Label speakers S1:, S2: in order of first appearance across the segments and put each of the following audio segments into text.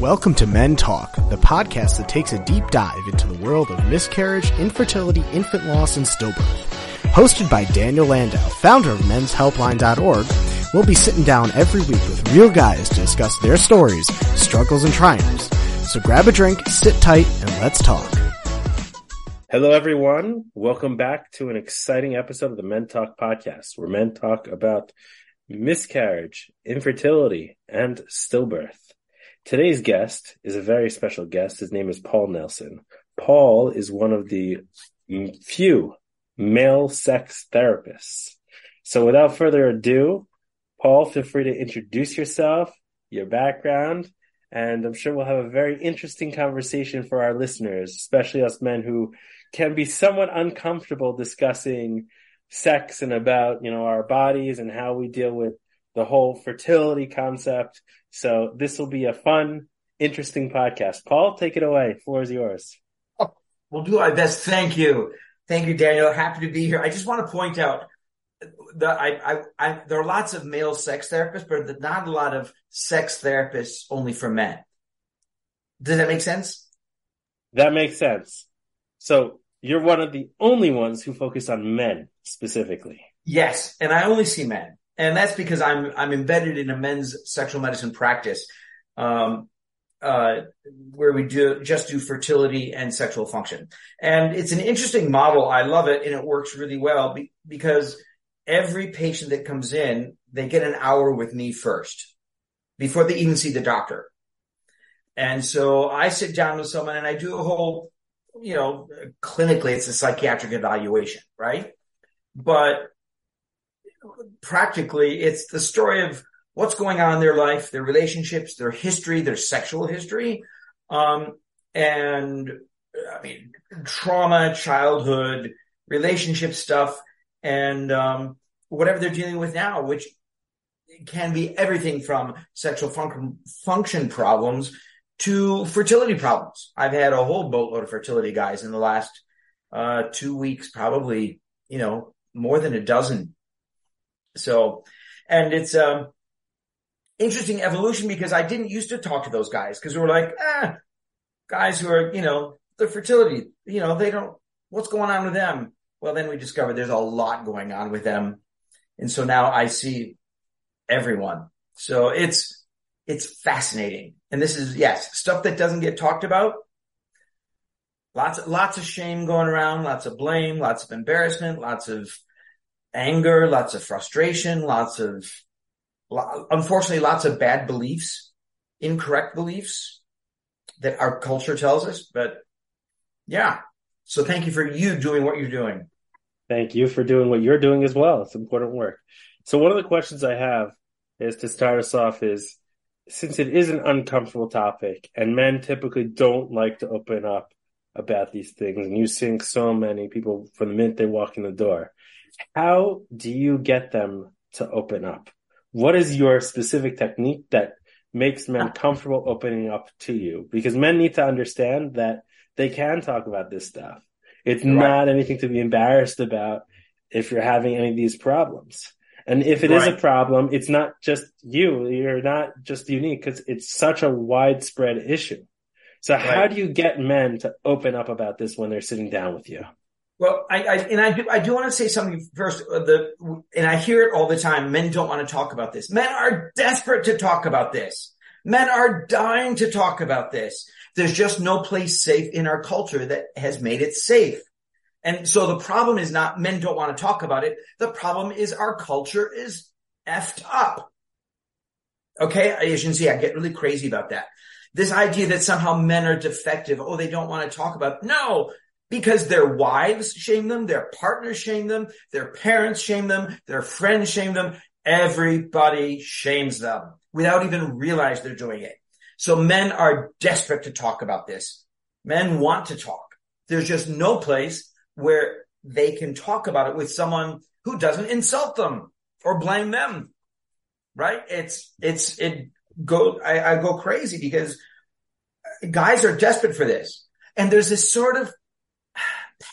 S1: Welcome to Men Talk, the podcast that takes a deep dive into the world of miscarriage, infertility, infant loss, and stillbirth. Hosted by Daniel Landau, founder of menshelpline.org, we'll be sitting down every week with real guys to discuss their stories, struggles, and triumphs. So grab a drink, sit tight, and let's talk.
S2: Hello, everyone. Welcome back to an exciting episode of the Men Talk podcast, where men talk about miscarriage, infertility, and stillbirth. Today's guest is a very special guest. His name is Paul Nelson. Paul is one of the few male sex therapists. So without further ado, Paul, feel free to introduce yourself, your background, and I'm sure we'll have a very interesting conversation for our listeners, especially us men who can be somewhat uncomfortable discussing sex and about, you know, our bodies and how we deal with the whole fertility concept. So this will be a fun, interesting podcast. Paul, take it away. Floor is yours.
S3: Oh, we'll do our best. Thank you. Thank you, Daniel. Happy to be here. I just want to point out that I, I, I, there are lots of male sex therapists, but not a lot of sex therapists only for men. Does that make sense?
S2: That makes sense. So you're one of the only ones who focus on men specifically.
S3: Yes. And I only see men and that's because I'm I'm embedded in a men's sexual medicine practice, um, uh, where we do just do fertility and sexual function, and it's an interesting model. I love it, and it works really well be, because every patient that comes in, they get an hour with me first before they even see the doctor, and so I sit down with someone and I do a whole, you know, clinically it's a psychiatric evaluation, right? But practically it's the story of what's going on in their life, their relationships, their history, their sexual history, um, and I mean trauma, childhood, relationship stuff, and um, whatever they're dealing with now, which can be everything from sexual fun- function problems to fertility problems. I've had a whole boatload of fertility guys in the last uh, two weeks, probably you know more than a dozen so, and it's, um, interesting evolution because I didn't used to talk to those guys because we were like, ah, guys who are, you know, the fertility, you know, they don't, what's going on with them? Well, then we discovered there's a lot going on with them. And so now I see everyone. So it's, it's fascinating. And this is, yes, stuff that doesn't get talked about. Lots, lots of shame going around, lots of blame, lots of embarrassment, lots of anger, lots of frustration, lots of, unfortunately, lots of bad beliefs, incorrect beliefs that our culture tells us. But yeah. So thank you for you doing what you're doing.
S2: Thank you for doing what you're doing as well. It's important work. So one of the questions I have is to start us off is since it is an uncomfortable topic and men typically don't like to open up about these things and you see so many people from the minute they walk in the door how do you get them to open up? What is your specific technique that makes men comfortable opening up to you? Because men need to understand that they can talk about this stuff. It's right. not anything to be embarrassed about if you're having any of these problems. And if it right. is a problem, it's not just you. You're not just unique because it's such a widespread issue. So right. how do you get men to open up about this when they're sitting down with you?
S3: Well, I, I, and I do I do want to say something first. Uh, the and I hear it all the time. Men don't want to talk about this. Men are desperate to talk about this. Men are dying to talk about this. There's just no place safe in our culture that has made it safe. And so the problem is not men don't want to talk about it. The problem is our culture is effed up. Okay. As you can see, I get really crazy about that. This idea that somehow men are defective. Oh, they don't want to talk about. It. No, because their wives shame them, their partners shame them, their parents shame them, their friends shame them. Everybody shames them without even realize they're doing it. So men are desperate to talk about this. Men want to talk. There's just no place where they can talk about it with someone who doesn't insult them or blame them. Right? It's, it's, it go, I, I go crazy because guys are desperate for this. And there's this sort of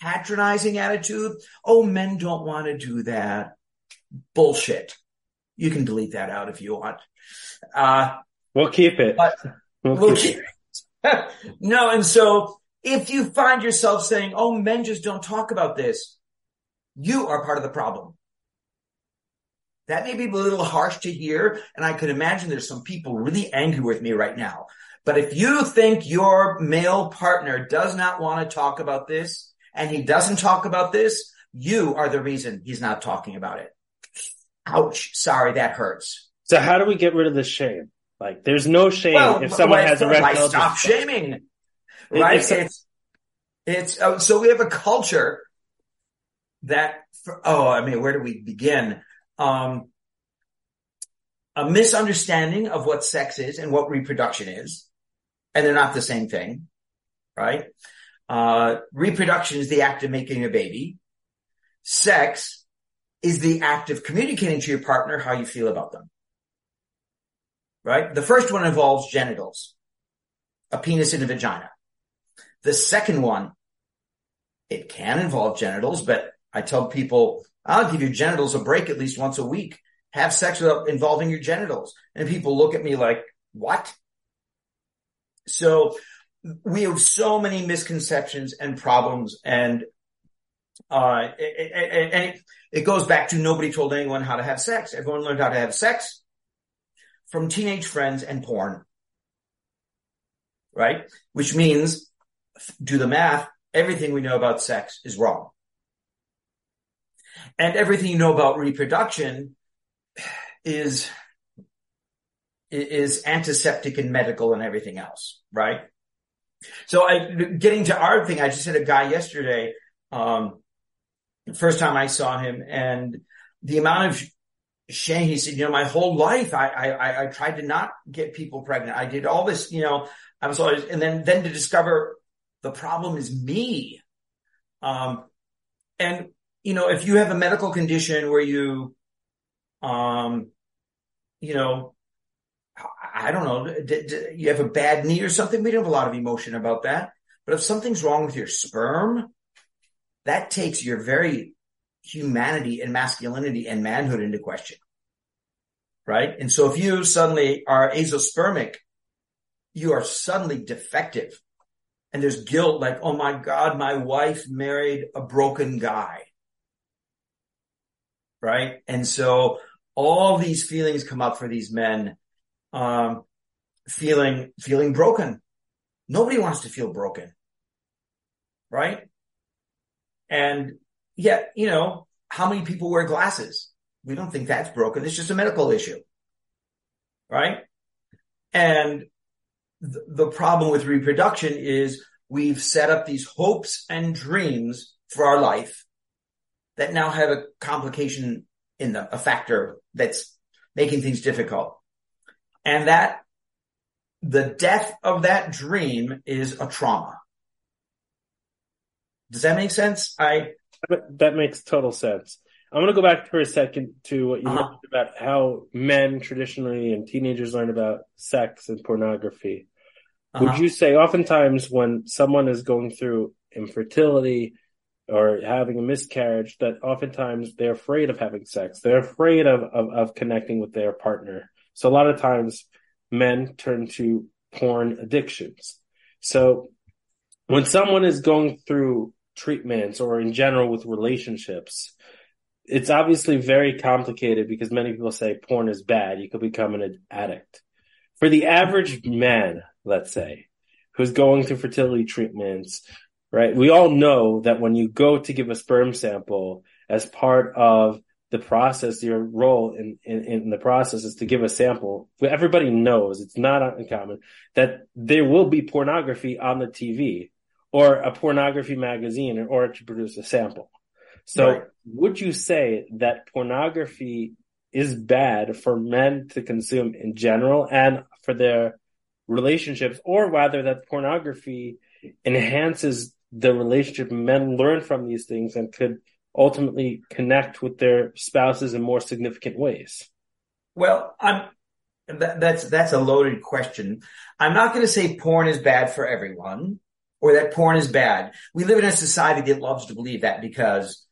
S3: patronizing attitude. Oh, men don't want to do that. Bullshit. You can delete that out if you want.
S2: Uh, we'll keep it.
S3: But Looking. no, and so if you find yourself saying, "Oh, men just don't talk about this," you are part of the problem. That may be a little harsh to hear, and I could imagine there's some people really angry with me right now. But if you think your male partner does not want to talk about this, and he doesn't talk about this, you are the reason he's not talking about it. Ouch. Sorry, that hurts.
S2: So how do we get rid of the shame? Like, there's no shame well, if someone has a red
S3: Stop shaming, right? It's it's, it's oh, so we have a culture that. For, oh, I mean, where do we begin? Um, a misunderstanding of what sex is and what reproduction is, and they're not the same thing, right? Uh, reproduction is the act of making a baby. Sex is the act of communicating to your partner how you feel about them. Right? The first one involves genitals, a penis and a vagina. The second one, it can involve genitals, but I tell people, I'll give your genitals a break at least once a week. Have sex without involving your genitals. And people look at me like, what? So we have so many misconceptions and problems and uh, it goes back to nobody told anyone how to have sex. Everyone learned how to have sex from teenage friends and porn. Right? Which means, do the math, everything we know about sex is wrong. And everything you know about reproduction is, is antiseptic and medical and everything else, right? So I, getting to our thing, I just had a guy yesterday, um, first time I saw him and the amount of shame, he said, you know, my whole life, I, I, I tried to not get people pregnant. I did all this, you know, I was always, and then, then to discover the problem is me. Um, and, you know, if you have a medical condition where you, um, you know, I don't know, d- d- you have a bad knee or something. We don't have a lot of emotion about that. But if something's wrong with your sperm, that takes your very humanity and masculinity and manhood into question. Right. And so if you suddenly are azoospermic, you are suddenly defective and there's guilt like, Oh my God, my wife married a broken guy. Right. And so all these feelings come up for these men, um, feeling, feeling broken. Nobody wants to feel broken. Right. And yet, you know, how many people wear glasses? We don't think that's broken. It's just a medical issue. Right. And th- the problem with reproduction is we've set up these hopes and dreams for our life that now have a complication in them, a factor that's making things difficult. And that the death of that dream is a trauma. Does that make sense? I
S2: that makes total sense. I'm going to go back for a second to what you uh-huh. mentioned about how men traditionally and teenagers learn about sex and pornography. Uh-huh. Would you say oftentimes when someone is going through infertility or having a miscarriage, that oftentimes they're afraid of having sex. They're afraid of, of, of connecting with their partner. So a lot of times men turn to porn addictions. So when someone is going through treatments or in general with relationships, it's obviously very complicated because many people say porn is bad. You could become an addict. For the average man, let's say, who's going through fertility treatments, right? We all know that when you go to give a sperm sample as part of the process, your role in, in, in, the process is to give a sample. Everybody knows it's not uncommon that there will be pornography on the TV or a pornography magazine in order to produce a sample. So right. would you say that pornography is bad for men to consume in general and for their relationships or rather that pornography enhances the relationship men learn from these things and could ultimately connect with their spouses in more significant ways?
S3: Well, I'm that, that's that's a loaded question. I'm not going to say porn is bad for everyone or that porn is bad. We live in a society that loves to believe that because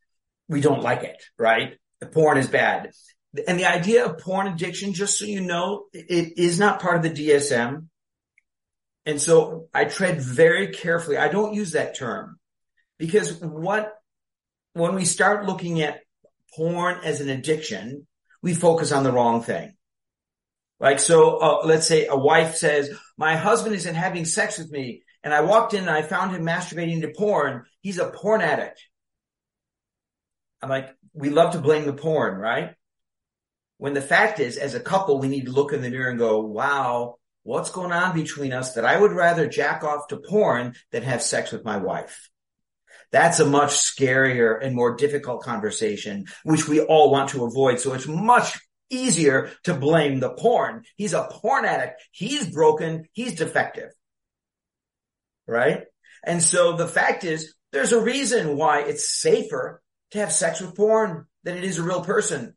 S3: we don't like it, right? The porn is bad. And the idea of porn addiction, just so you know, it is not part of the DSM. And so I tread very carefully. I don't use that term because what, when we start looking at porn as an addiction, we focus on the wrong thing. Like, so, uh, let's say a wife says, my husband isn't having sex with me. And I walked in and I found him masturbating to porn. He's a porn addict. I'm like, we love to blame the porn, right? When the fact is, as a couple, we need to look in the mirror and go, wow, what's going on between us that I would rather jack off to porn than have sex with my wife? That's a much scarier and more difficult conversation, which we all want to avoid. So it's much easier to blame the porn. He's a porn addict. He's broken. He's defective. Right? And so the fact is there's a reason why it's safer to have sex with porn than it is a real person.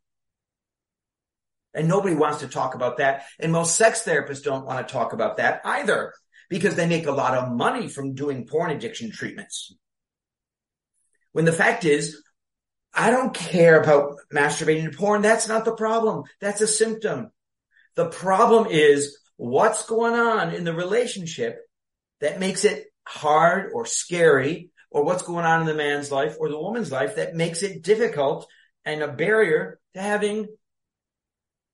S3: And nobody wants to talk about that. And most sex therapists don't want to talk about that either because they make a lot of money from doing porn addiction treatments. When the fact is, I don't care about masturbating to porn. That's not the problem. That's a symptom. The problem is what's going on in the relationship that makes it hard or scary or what's going on in the man's life or the woman's life that makes it difficult and a barrier to having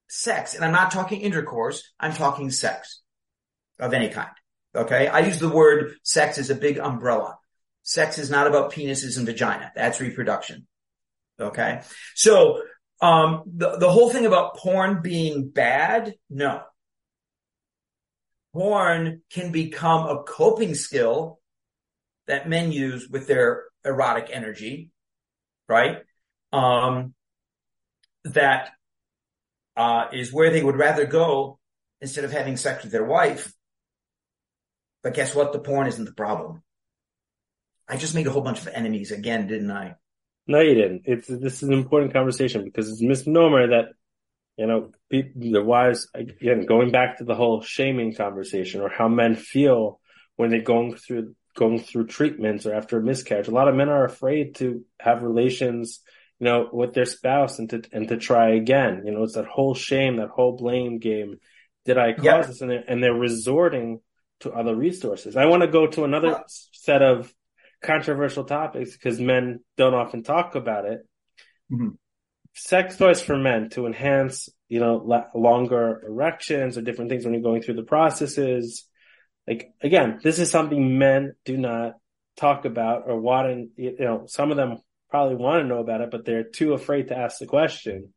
S3: sex. And I'm not talking intercourse. I'm talking sex of any kind. Okay. I use the word sex as a big umbrella. Sex is not about penises and vagina. That's reproduction. Okay. So, um, the, the whole thing about porn being bad, no. Porn can become a coping skill that men use with their erotic energy, right? Um, that, uh, is where they would rather go instead of having sex with their wife. But guess what? The porn isn't the problem. I just made a whole bunch of enemies again, didn't I?
S2: No, you didn't. It's this is an important conversation because it's a misnomer that you know people, the wives again going back to the whole shaming conversation or how men feel when they're going through going through treatments or after a miscarriage. A lot of men are afraid to have relations, you know, with their spouse and to and to try again. You know, it's that whole shame, that whole blame game. Did I cause this? And they're, and they're resorting to other resources. I want to go to another set of controversial topics because men don't often talk about it. Mm-hmm. Sex toys for men to enhance, you know, la- longer erections or different things when you're going through the processes. Like again, this is something men do not talk about or want to, you know, some of them probably want to know about it, but they're too afraid to ask the question.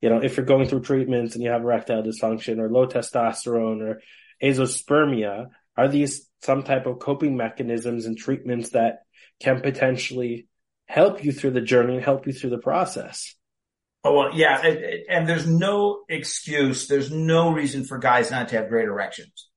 S2: You know, if you're going through treatments and you have erectile dysfunction or low testosterone or azoospermia, are these some type of coping mechanisms and treatments that can potentially help you through the journey and help you through the process.
S3: Oh, well, yeah. And, and, there's no excuse. There's no reason for guys not to have great erections.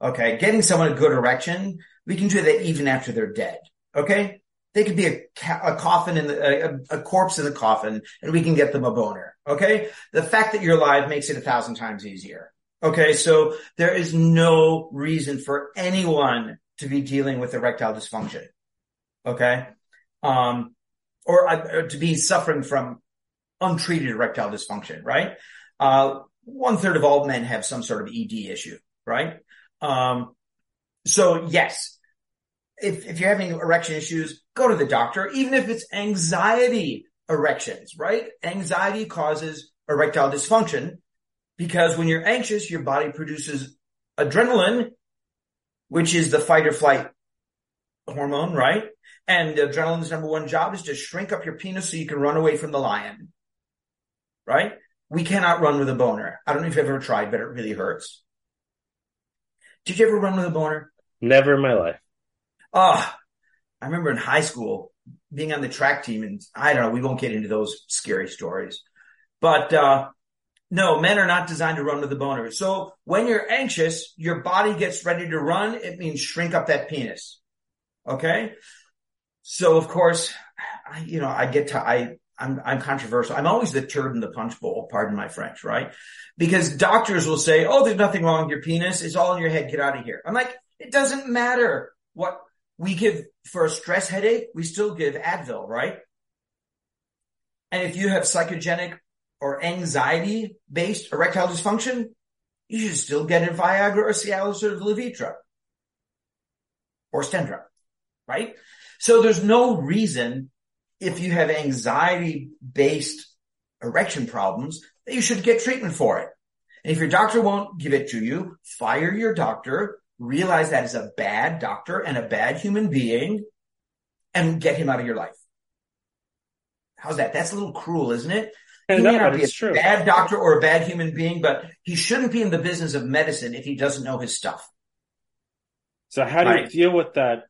S3: Okay. Getting someone a good erection, we can do that even after they're dead. Okay. They could be a, a coffin in the, a, a, corpse in the coffin and we can get them a boner. Okay. The fact that you're alive makes it a thousand times easier. Okay. So there is no reason for anyone to be dealing with erectile dysfunction. Okay. Um, or, uh, or to be suffering from untreated erectile dysfunction, right? Uh, one third of all men have some sort of ED issue, right? Um, so yes, if, if you're having erection issues, go to the doctor, even if it's anxiety erections, right? Anxiety causes erectile dysfunction because when you're anxious, your body produces adrenaline, which is the fight or flight hormone, right? And adrenaline's number one job is to shrink up your penis so you can run away from the lion. Right? We cannot run with a boner. I don't know if you've ever tried, but it really hurts. Did you ever run with a boner?
S2: Never in my life.
S3: Oh, I remember in high school being on the track team and I don't know, we won't get into those scary stories. But, uh, no, men are not designed to run with a boner. So when you're anxious, your body gets ready to run. It means shrink up that penis. Okay. So of course, I, you know, I get to, I, I'm, I'm controversial. I'm always the turd in the punch bowl, pardon my French, right? Because doctors will say, Oh, there's nothing wrong with your penis. It's all in your head. Get out of here. I'm like, it doesn't matter what we give for a stress headache. We still give Advil, right? And if you have psychogenic or anxiety based erectile dysfunction, you should still get a Viagra or Cialis or Levitra. or Stendra, right? So there's no reason if you have anxiety based erection problems that you should get treatment for it. And if your doctor won't give it to you, fire your doctor, realize that is a bad doctor and a bad human being and get him out of your life. How's that? That's a little cruel, isn't it? He may not be a
S2: true.
S3: bad doctor or a bad human being, but he shouldn't be in the business of medicine if he doesn't know his stuff.
S2: So how do
S3: Right.
S2: you deal with that?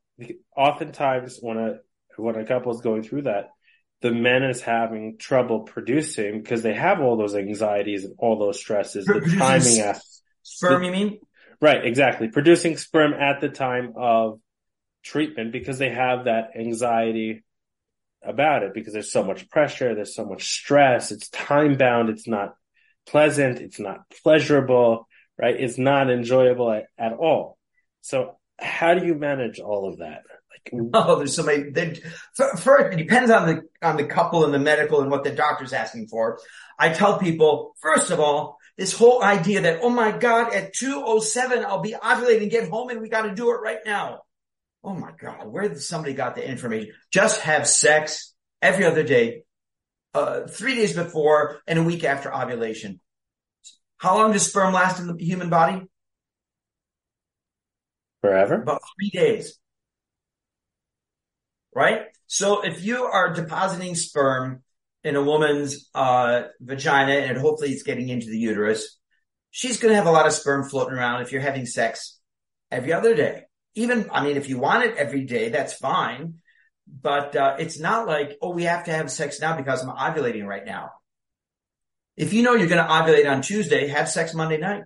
S2: Oftentimes, when a when a couple is going through that, the men is having trouble producing because they have all those anxieties and all those stresses, the
S3: Producing
S2: timing,
S3: s-
S2: af-
S3: Sperm, you mean?
S2: right? Exactly, producing sperm at the time of treatment because they have that anxiety about it because there's so much pressure, there's so much stress, it's time bound, it's not pleasant, it's not pleasurable, right? It's not enjoyable at, at all. So how do you manage all of that? Like,
S3: Oh, there's so many. First, it depends on the on the couple and the medical and what the doctor's asking for. I tell people, first of all, this whole idea that oh my god, at two oh seven I'll be ovulating, get home, and we got to do it right now. Oh my god, where did somebody got the information? Just have sex every other day, uh, three days before and a week after ovulation. How long does sperm last in the human body?
S2: forever?
S3: about three days. Right? So if you are depositing sperm in a woman's uh, vagina and hopefully it's getting into the uterus, she's going to have a lot of sperm floating around if you're having sex every other day. Even, I mean, if you want it every day, that's fine. But uh, it's not like, oh, we have to have sex now because I'm ovulating right now. If you know you're going to ovulate on Tuesday, have sex Monday night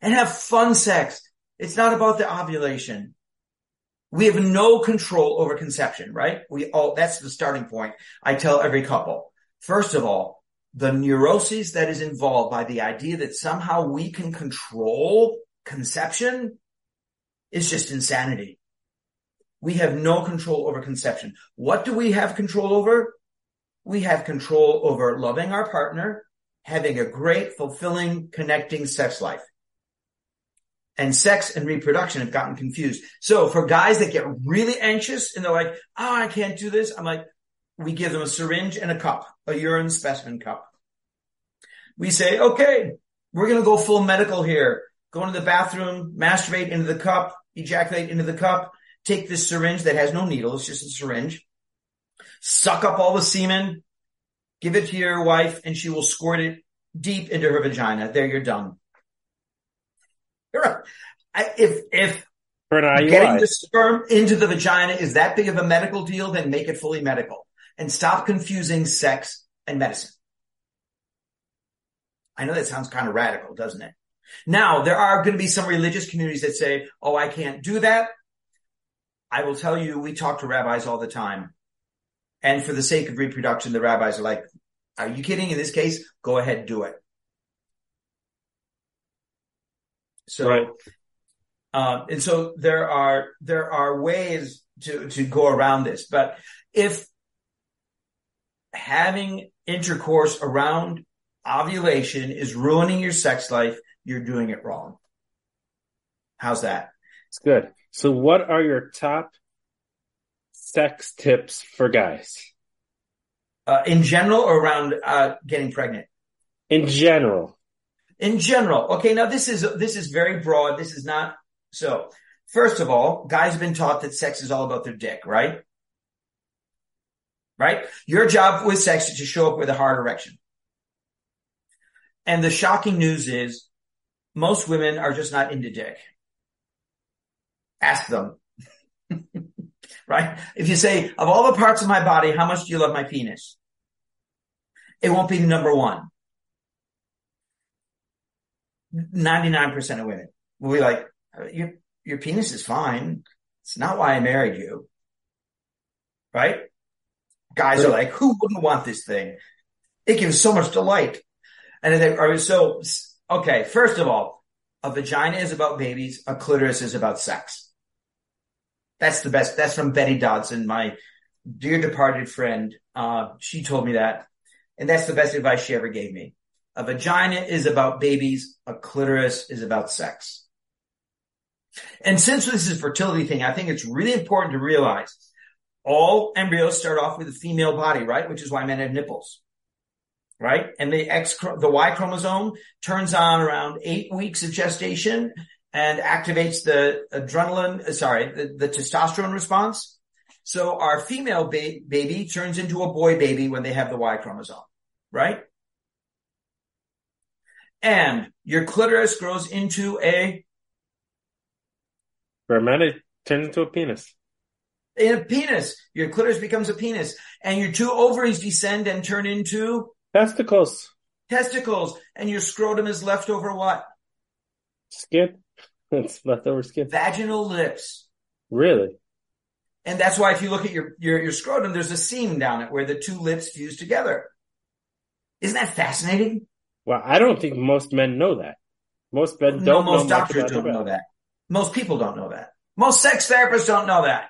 S3: and have fun sex. It's not about the ovulation. We have no control over conception, right? We all, that's the starting point. I tell every couple. First of all, the neuroses that is involved by the idea that somehow we can control conception is just insanity. We have no control over conception. What do we have control over? We have control over loving our partner, having a great, fulfilling, connecting sex life and sex and reproduction have gotten confused. So for guys that get really anxious and they're like, oh, I can't do this. I'm like, we give them a syringe and a cup, a urine specimen cup. We say, okay, we're going to go full medical here. Go into the bathroom, masturbate into the cup, ejaculate into the cup, take this syringe that has no needle. It's just a syringe, suck up all the semen, give it to your wife and she will squirt it deep into her vagina. There you're done. If if getting the sperm into the vagina is that big of a medical deal, then make it fully medical and stop confusing sex and medicine. I know that sounds kind of radical, doesn't it? Now, there are going to be some religious communities that say, oh, I can't do that. I will tell you, we talk to rabbis all the time. And for the sake of reproduction, the rabbis are like, are you kidding? In this case, go ahead, do it. So,
S2: Right.
S3: um, and so there are, there are ways to, to go around this, but if having intercourse around ovulation is ruining your sex life, you're doing it wrong. How's that?
S2: It's good. So what are your top sex tips for guys
S3: Uh, in general or around, uh, getting pregnant?
S2: in general?
S3: In general. Okay. Now this is, this is very broad. This is not, so first of all, guys have been taught that sex is all about their dick, right? Right? Your job with sex is to show up with a hard erection. And the shocking news is most women are just not into dick. Ask them. right? If you say, of all the parts of my body, how much do you love my penis? It won't be number one. 99% of women will be like, your, your penis is fine. It's not why I married you. Right? Guys are like, who wouldn't want this thing? It gives so much delight. And then they are so, okay, first of all, a vagina is about babies. A clitoris is about sex. That's the best. That's from Betty Dodson, my dear departed friend. Uh, she told me that. And that's the best advice she ever gave me. A vagina is about babies. A clitoris is about sex. And since this is fertility thing, I think it's really important to realize all embryos start off with a female body, right? Which is why men have nipples, right? And the X, the Y chromosome turns on around eight weeks of gestation and activates the adrenaline, uh, sorry, the, the testosterone response. So our female ba- baby turns into a boy baby when they have the Y chromosome, right? And your clitoris grows into a
S2: For a man, it turns into a penis.
S3: in a penis. Your clitoris becomes a penis, and your two ovaries descend and turn into
S2: Testicles.
S3: testicles, and your scrotum is left over what?
S2: Skin. It's leftover skin.
S3: Vaginal lips.
S2: Really?
S3: And that's why if you look at your, your, your scrotum, there's a seam down it where the two lips fuse together. Isn't that fascinating?
S2: Well, I don't think most men know that. Most men don't know
S3: most
S2: much
S3: doctors
S2: about
S3: don't know that. Most people don't know that. Most sex therapists don't know that.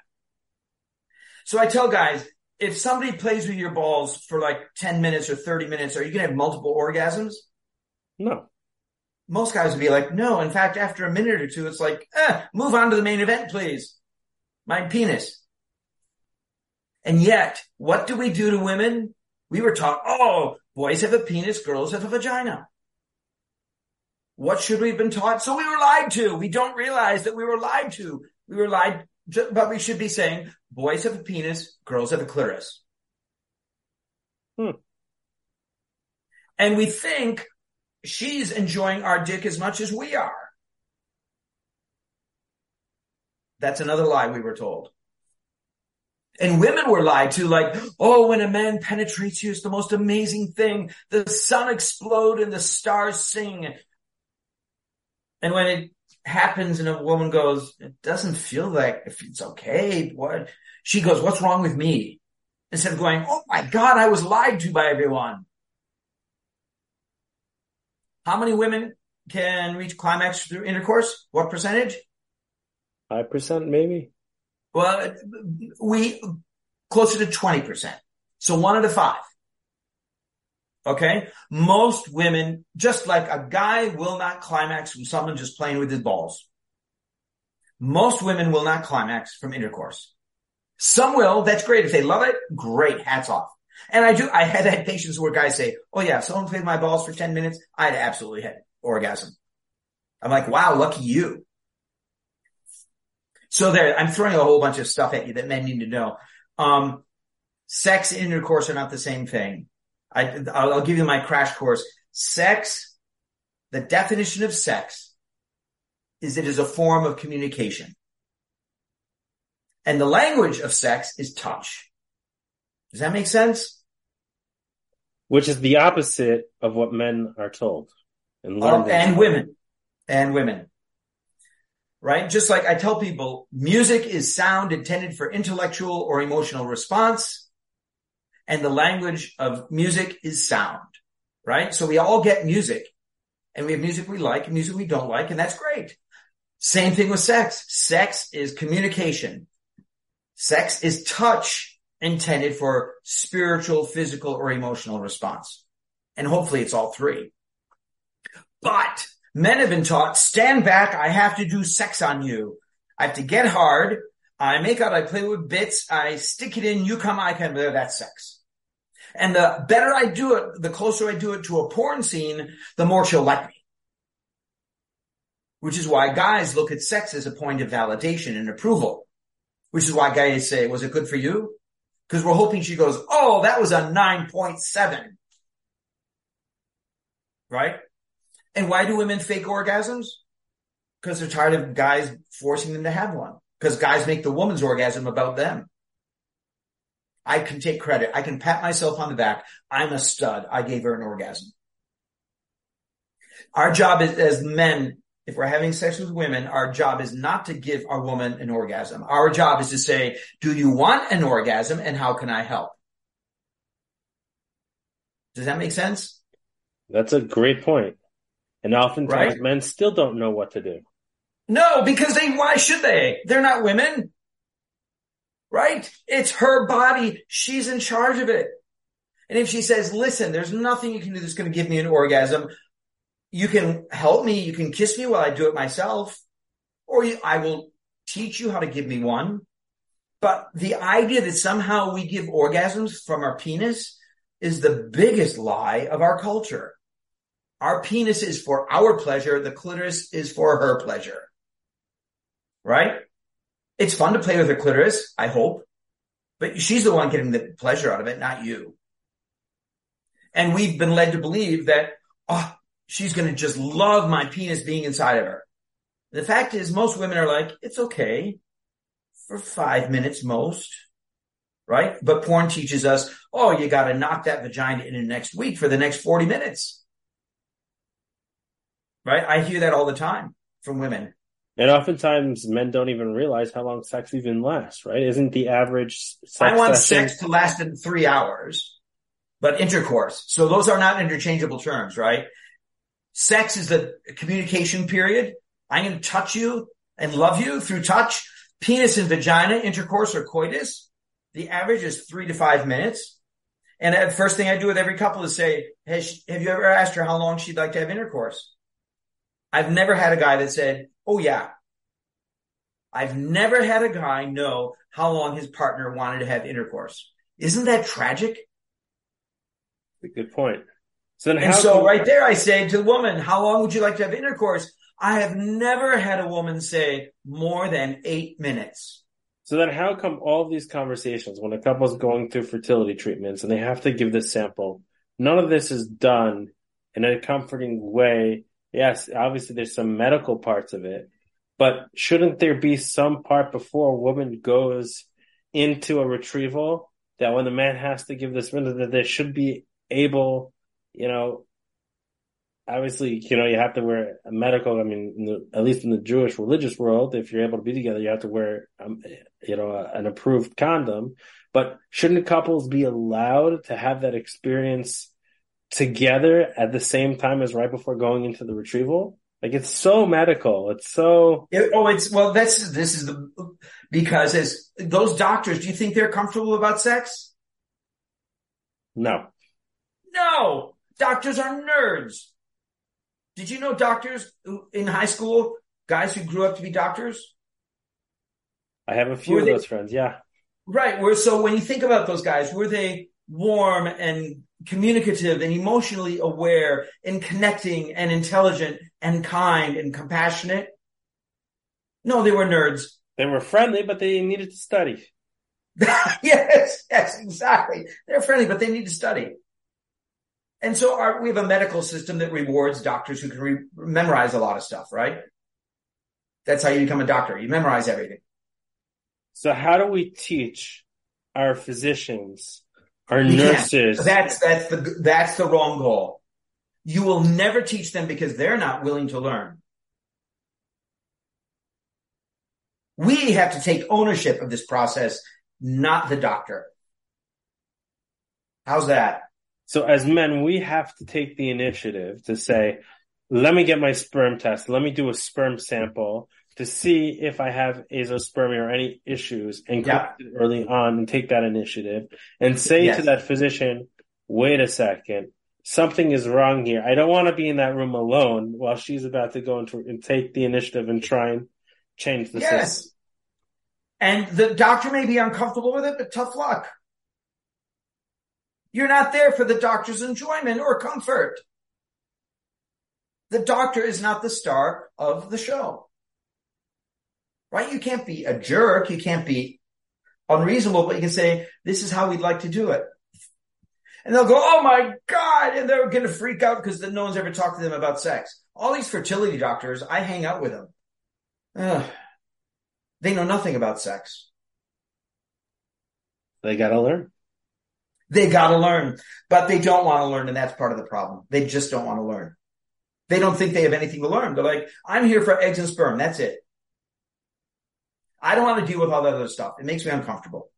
S3: So I tell guys, if somebody plays with your balls for like 10 minutes or 30 minutes, are you going to have multiple orgasms?
S2: No.
S3: Most guys would be like, no. In fact, after a minute or two, it's like, eh, move on to the main event, please. My penis. And yet, what do we do to women? We were taught, oh, boys have a penis, girls have a vagina. What should we have been taught? So we were lied to. We don't realize that we were lied to. We were lied, to, but we should be saying, boys have a penis, girls have a clitoris.
S2: Hmm.
S3: And we think she's enjoying our dick as much as we are. That's another lie we were told. And women were lied to like, oh, when a man penetrates you, it's the most amazing thing. The sun explode and the stars sing. And when it happens and a woman goes, it doesn't feel like if it's okay. What? She goes, what's wrong with me? Instead of going, oh my God, I was lied to by everyone. How many women can reach climax through intercourse? What percentage?
S2: Five percent, maybe.
S3: Well, we closer to 20%. So one out of five. Okay. Most women, just like a guy will not climax from someone just playing with his balls. Most women will not climax from intercourse. Some will. That's great. If they love it, great. Hats off. And I do, I had had patients where guys say, Oh yeah, someone played my balls for 10 minutes. I'd absolutely had orgasm. I'm like, wow, lucky you. So there, I'm throwing a whole bunch of stuff at you that men need to know. Um, sex and intercourse are not the same thing. I, I'll, I'll give you my crash course. Sex, the definition of sex is it is a form of communication. And the language of sex is touch. Does that make sense?
S2: Which is the opposite of what men are told. And, learn
S3: and women. And women. Right? Just like I tell people, music is sound intended for intellectual or emotional response. And the language of music is sound. Right? So we all get music. And we have music we like and music we don't like, and that's great. Same thing with sex. Sex is communication. Sex is touch intended for spiritual, physical, or emotional response. And hopefully it's all three. But men have been taught, stand back. I have to do sex on you. I have to get hard. I make out, I play with bits. I stick it in. You come, I come. There, that's sex. And the better I do it, the closer I do it to a porn scene, the more she'll like me. Which is why guys look at sex as a point of validation and approval. Which is why guys say, was it good for you? Because we're hoping she goes, oh, that was a 9.7. Right? And why do women fake orgasms? Because they're tired of guys forcing them to have one. Because guys make the woman's orgasm about them. I can take credit. I can pat myself on the back. I'm a stud. I gave her an orgasm. Our job is, as men, if we're having sex with women, our job is not to give our woman an orgasm. Our job is to say, do you want an orgasm and how can I help? Does that make sense?
S2: That's a great point. And oftentimes
S3: Right.
S2: men still don't know what to do.
S3: No, because they, why should they? They're not women. Right? It's her body. She's in charge of it. And if she says, listen, there's nothing you can do that's going to give me an orgasm. You can help me. You can kiss me while I do it myself. or you, I will teach you how to give me one. But the idea that somehow we give orgasms from our penis is the biggest lie of our culture. Our penis is for our pleasure. The clitoris is for her pleasure. Right? It's fun to play with her clitoris, I hope, but she's the one getting the pleasure out of it, not you. And we've been led to believe that, oh, she's going to just love my penis being inside of her. The fact is most women are like, it's okay for five minutes most, right? But porn teaches us, oh, you got to knock that vagina in the next week for the next 40 minutes. Right? I hear that all the time from women.
S2: And oftentimes men don't even realize how long sex even lasts, right? Isn't the average
S3: I want session... sex to last in three hours, but intercourse. So those are not interchangeable terms, right? Sex is the communication period. I'm going to touch you and love you through touch. Penis and vagina intercourse or coitus. The average is three to five minutes. And the first thing I do with every couple is say, hey, have you ever asked her how long she'd like to have intercourse? I've never had a guy that said, Oh yeah. I've never had a guy know how long his partner wanted to have intercourse. Isn't that tragic?
S2: A good point. So
S3: then and so right there, I say to the woman, how long would you like to have intercourse? I have never had a woman say more than eight minutes.
S2: So then how come all of these conversations when a couple's going through fertility treatments and they have to give this sample, none of this is done in a comforting way yes, obviously there's some medical parts of it, but shouldn't there be some part before a woman goes into a retrieval that when the man has to give this minute that they should be able, you know, obviously, you know, you have to wear a medical, I mean, the, at least in the Jewish religious world, if you're able to be together, you have to wear, um, you know, a, an approved condom, but shouldn't couples be allowed to have that experience together at the same time as right before going into the retrieval? Like it's so medical. It's so.
S3: It, oh, it's well. That's this is the because as those doctors, do you think they're comfortable about sex?
S2: No.
S3: No, doctors are nerds. Did you know doctors in high school, guys who grew up to be doctors?
S2: I have a few of they, those friends. Yeah.
S3: Right. Where so when you think about those guys, were they warm and communicative and emotionally aware and connecting and intelligent and kind and compassionate? No, they were nerds.
S2: They were friendly, but they needed to study.
S3: yes, yes, exactly. They're friendly, but they need to study. And so our, we have a medical system that rewards doctors who can re- memorize a lot of stuff, right? That's how you become a doctor. You memorize everything.
S2: So how do we teach our physicians our nurses.
S3: That's that's the that's the wrong goal. You will never teach them because they're not willing to learn. We have to take ownership of this process, not the doctor. How's that?
S2: So as men, we have to take the initiative to say, let me get my sperm test. Let me do a sperm sample to see if I have azoospermia or any issues and yeah. early on and take that initiative and say yes. to that physician, wait a second, something is wrong here. I don't want to be in that room alone while she's about to go into and take the initiative and try and change the yes. system.
S3: And the doctor may be uncomfortable with it, but tough luck. You're not there for the doctor's enjoyment or comfort. The doctor is not the star of the show right? You can't be a jerk. You can't be unreasonable, but you can say, this is how we'd like to do it. And they'll go, oh my God. And they're going to freak out because no one's ever talked to them about sex. All these fertility doctors, I hang out with them. Ugh. They know nothing about sex.
S2: They got to learn.
S3: They got to learn, but they don't want to learn. And that's part of the problem. They just don't want to learn. They don't think they have anything to learn. They're like, I'm here for eggs and sperm. That's it. I don't want to deal with all that other stuff. It makes me uncomfortable.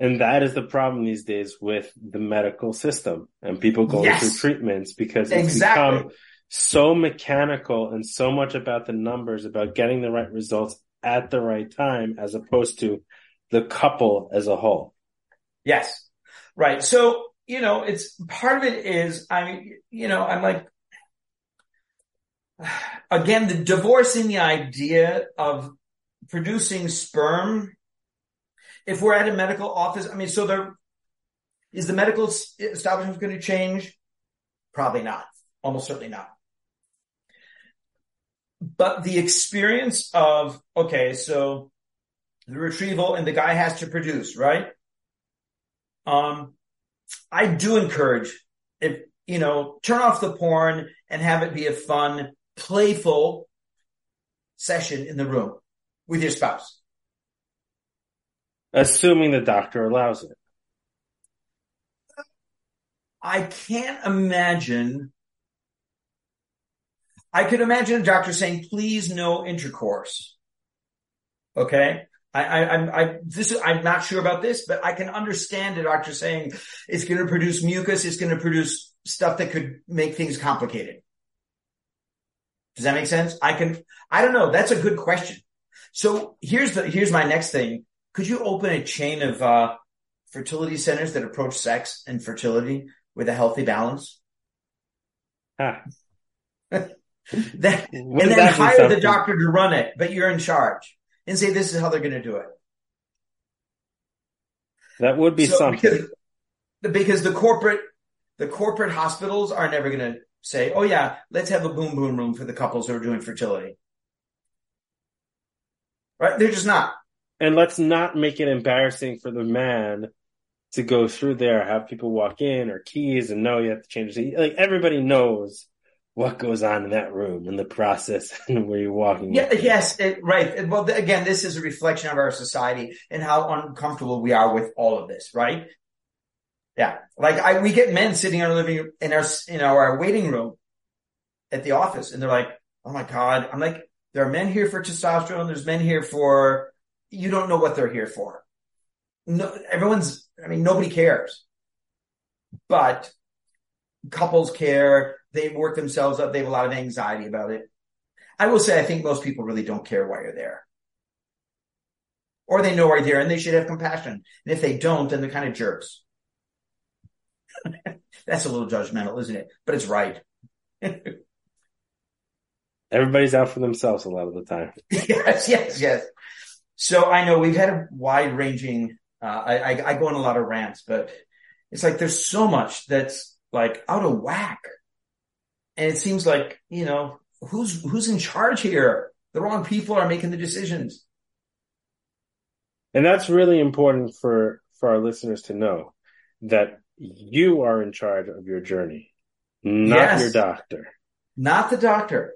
S2: And that is the problem these days with the medical system and people going yes. through treatments because it's exactly. become so mechanical and so much about the numbers, about getting the right results at the right time, as opposed to the couple as a whole.
S3: Yes. Right. So, you know, it's part of it is, I mean, you know, I'm like, again, the divorcing the idea of producing sperm. If we're at a medical office, I mean, so there is the medical establishment going to change? Probably not. Almost certainly not. But the experience of, okay, so the retrieval and the guy has to produce, right? Um, I do encourage if, you know, turn off the porn and have it be a fun, playful session in the room with your spouse.
S2: Assuming the doctor allows it.
S3: I can't imagine. I could imagine a doctor saying, please no intercourse. Okay. I, I, I'm, I, this is, I'm not sure about this, but I can understand a doctor saying it's going to produce mucus. It's going to produce stuff that could make things complicated. Does that make sense? I can, I don't know. That's a good question. So here's the, here's my next thing. Could you open a chain of, uh, fertility centers that approach sex and fertility with a healthy balance?
S2: Huh.
S3: that, and then hire the doctor to run it, but you're in charge and say, this is how they're going to do it.
S2: That would be so, something.
S3: Because, because the corporate, the corporate hospitals are never going to say, oh yeah, let's have a boom boom room for the couples who are doing fertility. Right? They're just not.
S2: And let's not make it embarrassing for the man to go through there, have people walk in or keys and know you have to change the like everybody knows what goes on in that room and the process and where you're walking.
S3: Yeah, yes, it, right. Well, again, this is a reflection of our society and how uncomfortable we are with all of this, right? Yeah, like I, we get men sitting in our living in our you know our waiting room at the office, and they're like, "Oh my god!" I'm like, "There are men here for testosterone. There's men here for you don't know what they're here for." No, everyone's. I mean, nobody cares, but couples care. They work themselves up. They have a lot of anxiety about it. I will say, I think most people really don't care why you're there. Or they know you're there and they should have compassion. And if they don't, then they're kind of jerks. That's a little judgmental, isn't it? But it's right.
S2: Everybody's out for themselves a lot of the time.
S3: yes, yes, yes. So I know we've had a wide ranging, uh, I, I, I go on a lot of rants, but it's like there's so much that's like out of whack. And it seems like, you know, who's, who's in charge here? The wrong people are making the decisions.
S2: And that's really important for, for our listeners to know that you are in charge of your journey, not yes. your doctor.
S3: Not the doctor.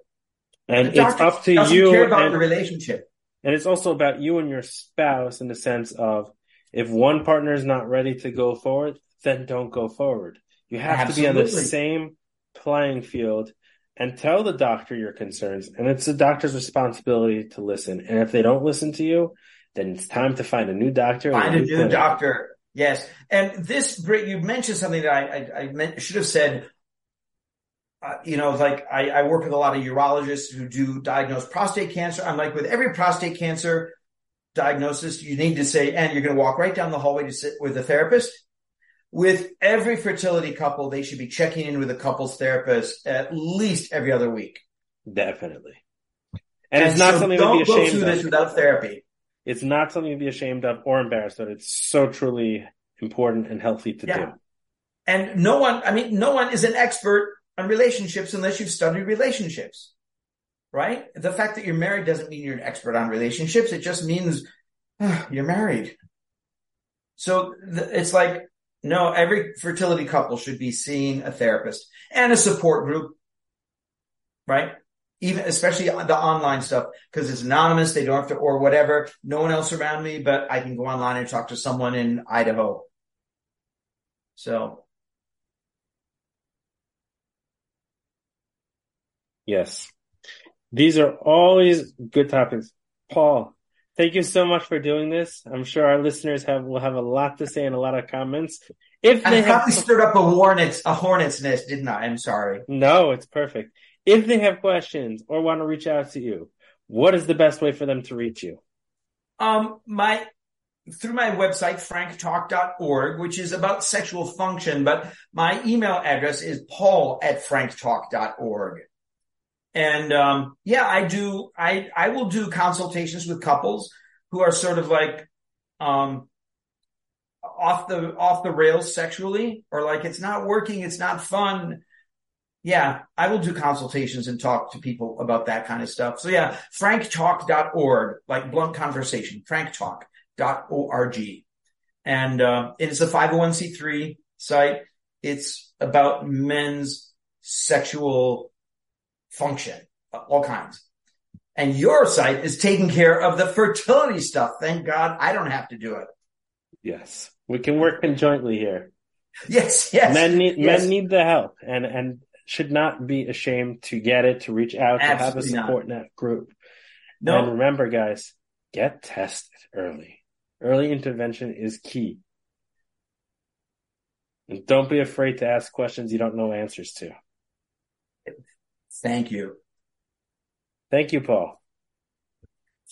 S2: And it's up to you.
S3: Care about and, the relationship.
S2: And it's also about you and your spouse in the sense of if one partner is not ready to go forward, then don't go forward. You have Absolutely. to be on the same playing field and tell the doctor your concerns. And it's the doctor's responsibility to listen. And if they don't listen to you, then it's time to find a new doctor.
S3: Find a new, doctor. Yes. And this, you mentioned something that I, I, I meant, should have said, uh, you know, like I, I work with a lot of urologists who do diagnose prostate cancer. I'm like, with every prostate cancer diagnosis, you need to say, and you're going to walk right down the hallway to sit with a therapist. With every fertility couple, they should be checking in with a couples therapist at least every other week.
S2: Definitely. And, and it's not so something to be ashamed of.
S3: this without therapy.
S2: It's not something to be ashamed of or embarrassed of. It's so truly important and healthy to yeah. do.
S3: And no one, I mean, no one is an expert on relationships unless you've studied relationships, right? The fact that you're married doesn't mean you're an expert on relationships. It just means uh, you're married. So th- it's like, no, every fertility couple should be seeing a therapist and a support group, right? even especially the online stuff because it's anonymous. They don't have to or whatever. No one else around me, but I can go online and talk to someone in Idaho. So.
S2: Yes. These are always good topics. Paul, thank you so much for doing this. I'm sure our listeners have will have a lot to say and a lot of comments.
S3: If they I probably have... stirred up a hornet's a hornet's nest, didn't I? I'm sorry.
S2: No, it's perfect. If they have questions or want to reach out to you, what is the best way for them to reach you?
S3: Um, my through my website, franktalk.org, which is about sexual function, but my email address is paul at franktalk.org. And um, yeah, I do. I I will do consultations with couples who are sort of like um, off the off the rails sexually, or like it's not working, it's not fun. Yeah, I will do consultations and talk to people about that kind of stuff. So yeah, franktalk.org, like blunt conversation, franktalk.org. And uh, it's a 501c3 site. It's about men's sexual function, all kinds. And your site is taking care of the fertility stuff. Thank God I don't have to do it.
S2: Yes. We can work conjointly here.
S3: Yes, yes.
S2: Men need
S3: yes.
S2: men need the help and and should not be ashamed to get it, to reach out,
S3: Absolutely
S2: to have a support net group.
S3: No.
S2: And remember guys, get tested early. Early intervention is key. And don't be afraid to ask questions you don't know answers to.
S3: Thank you.
S2: Thank you, Paul.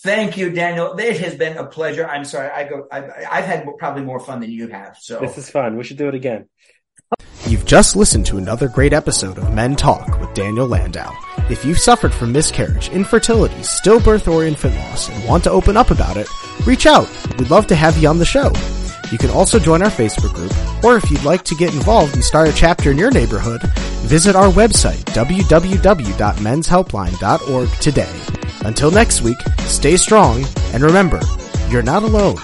S3: Thank you, Daniel. It has been a pleasure. I'm sorry. I go, I've, I've had probably more fun than you have. So
S2: This is fun. We should do it again.
S1: You've just listened to another great episode of Men Talk with Daniel Landau. If you've suffered from miscarriage, infertility, stillbirth, or infant loss and want to open up about it, reach out. We'd love to have you on the show. You can also join our Facebook group, or if you'd like to get involved and start a chapter in your neighborhood, visit our website, www.menshelpline.org today. Until next week, stay strong, and remember, you're not alone.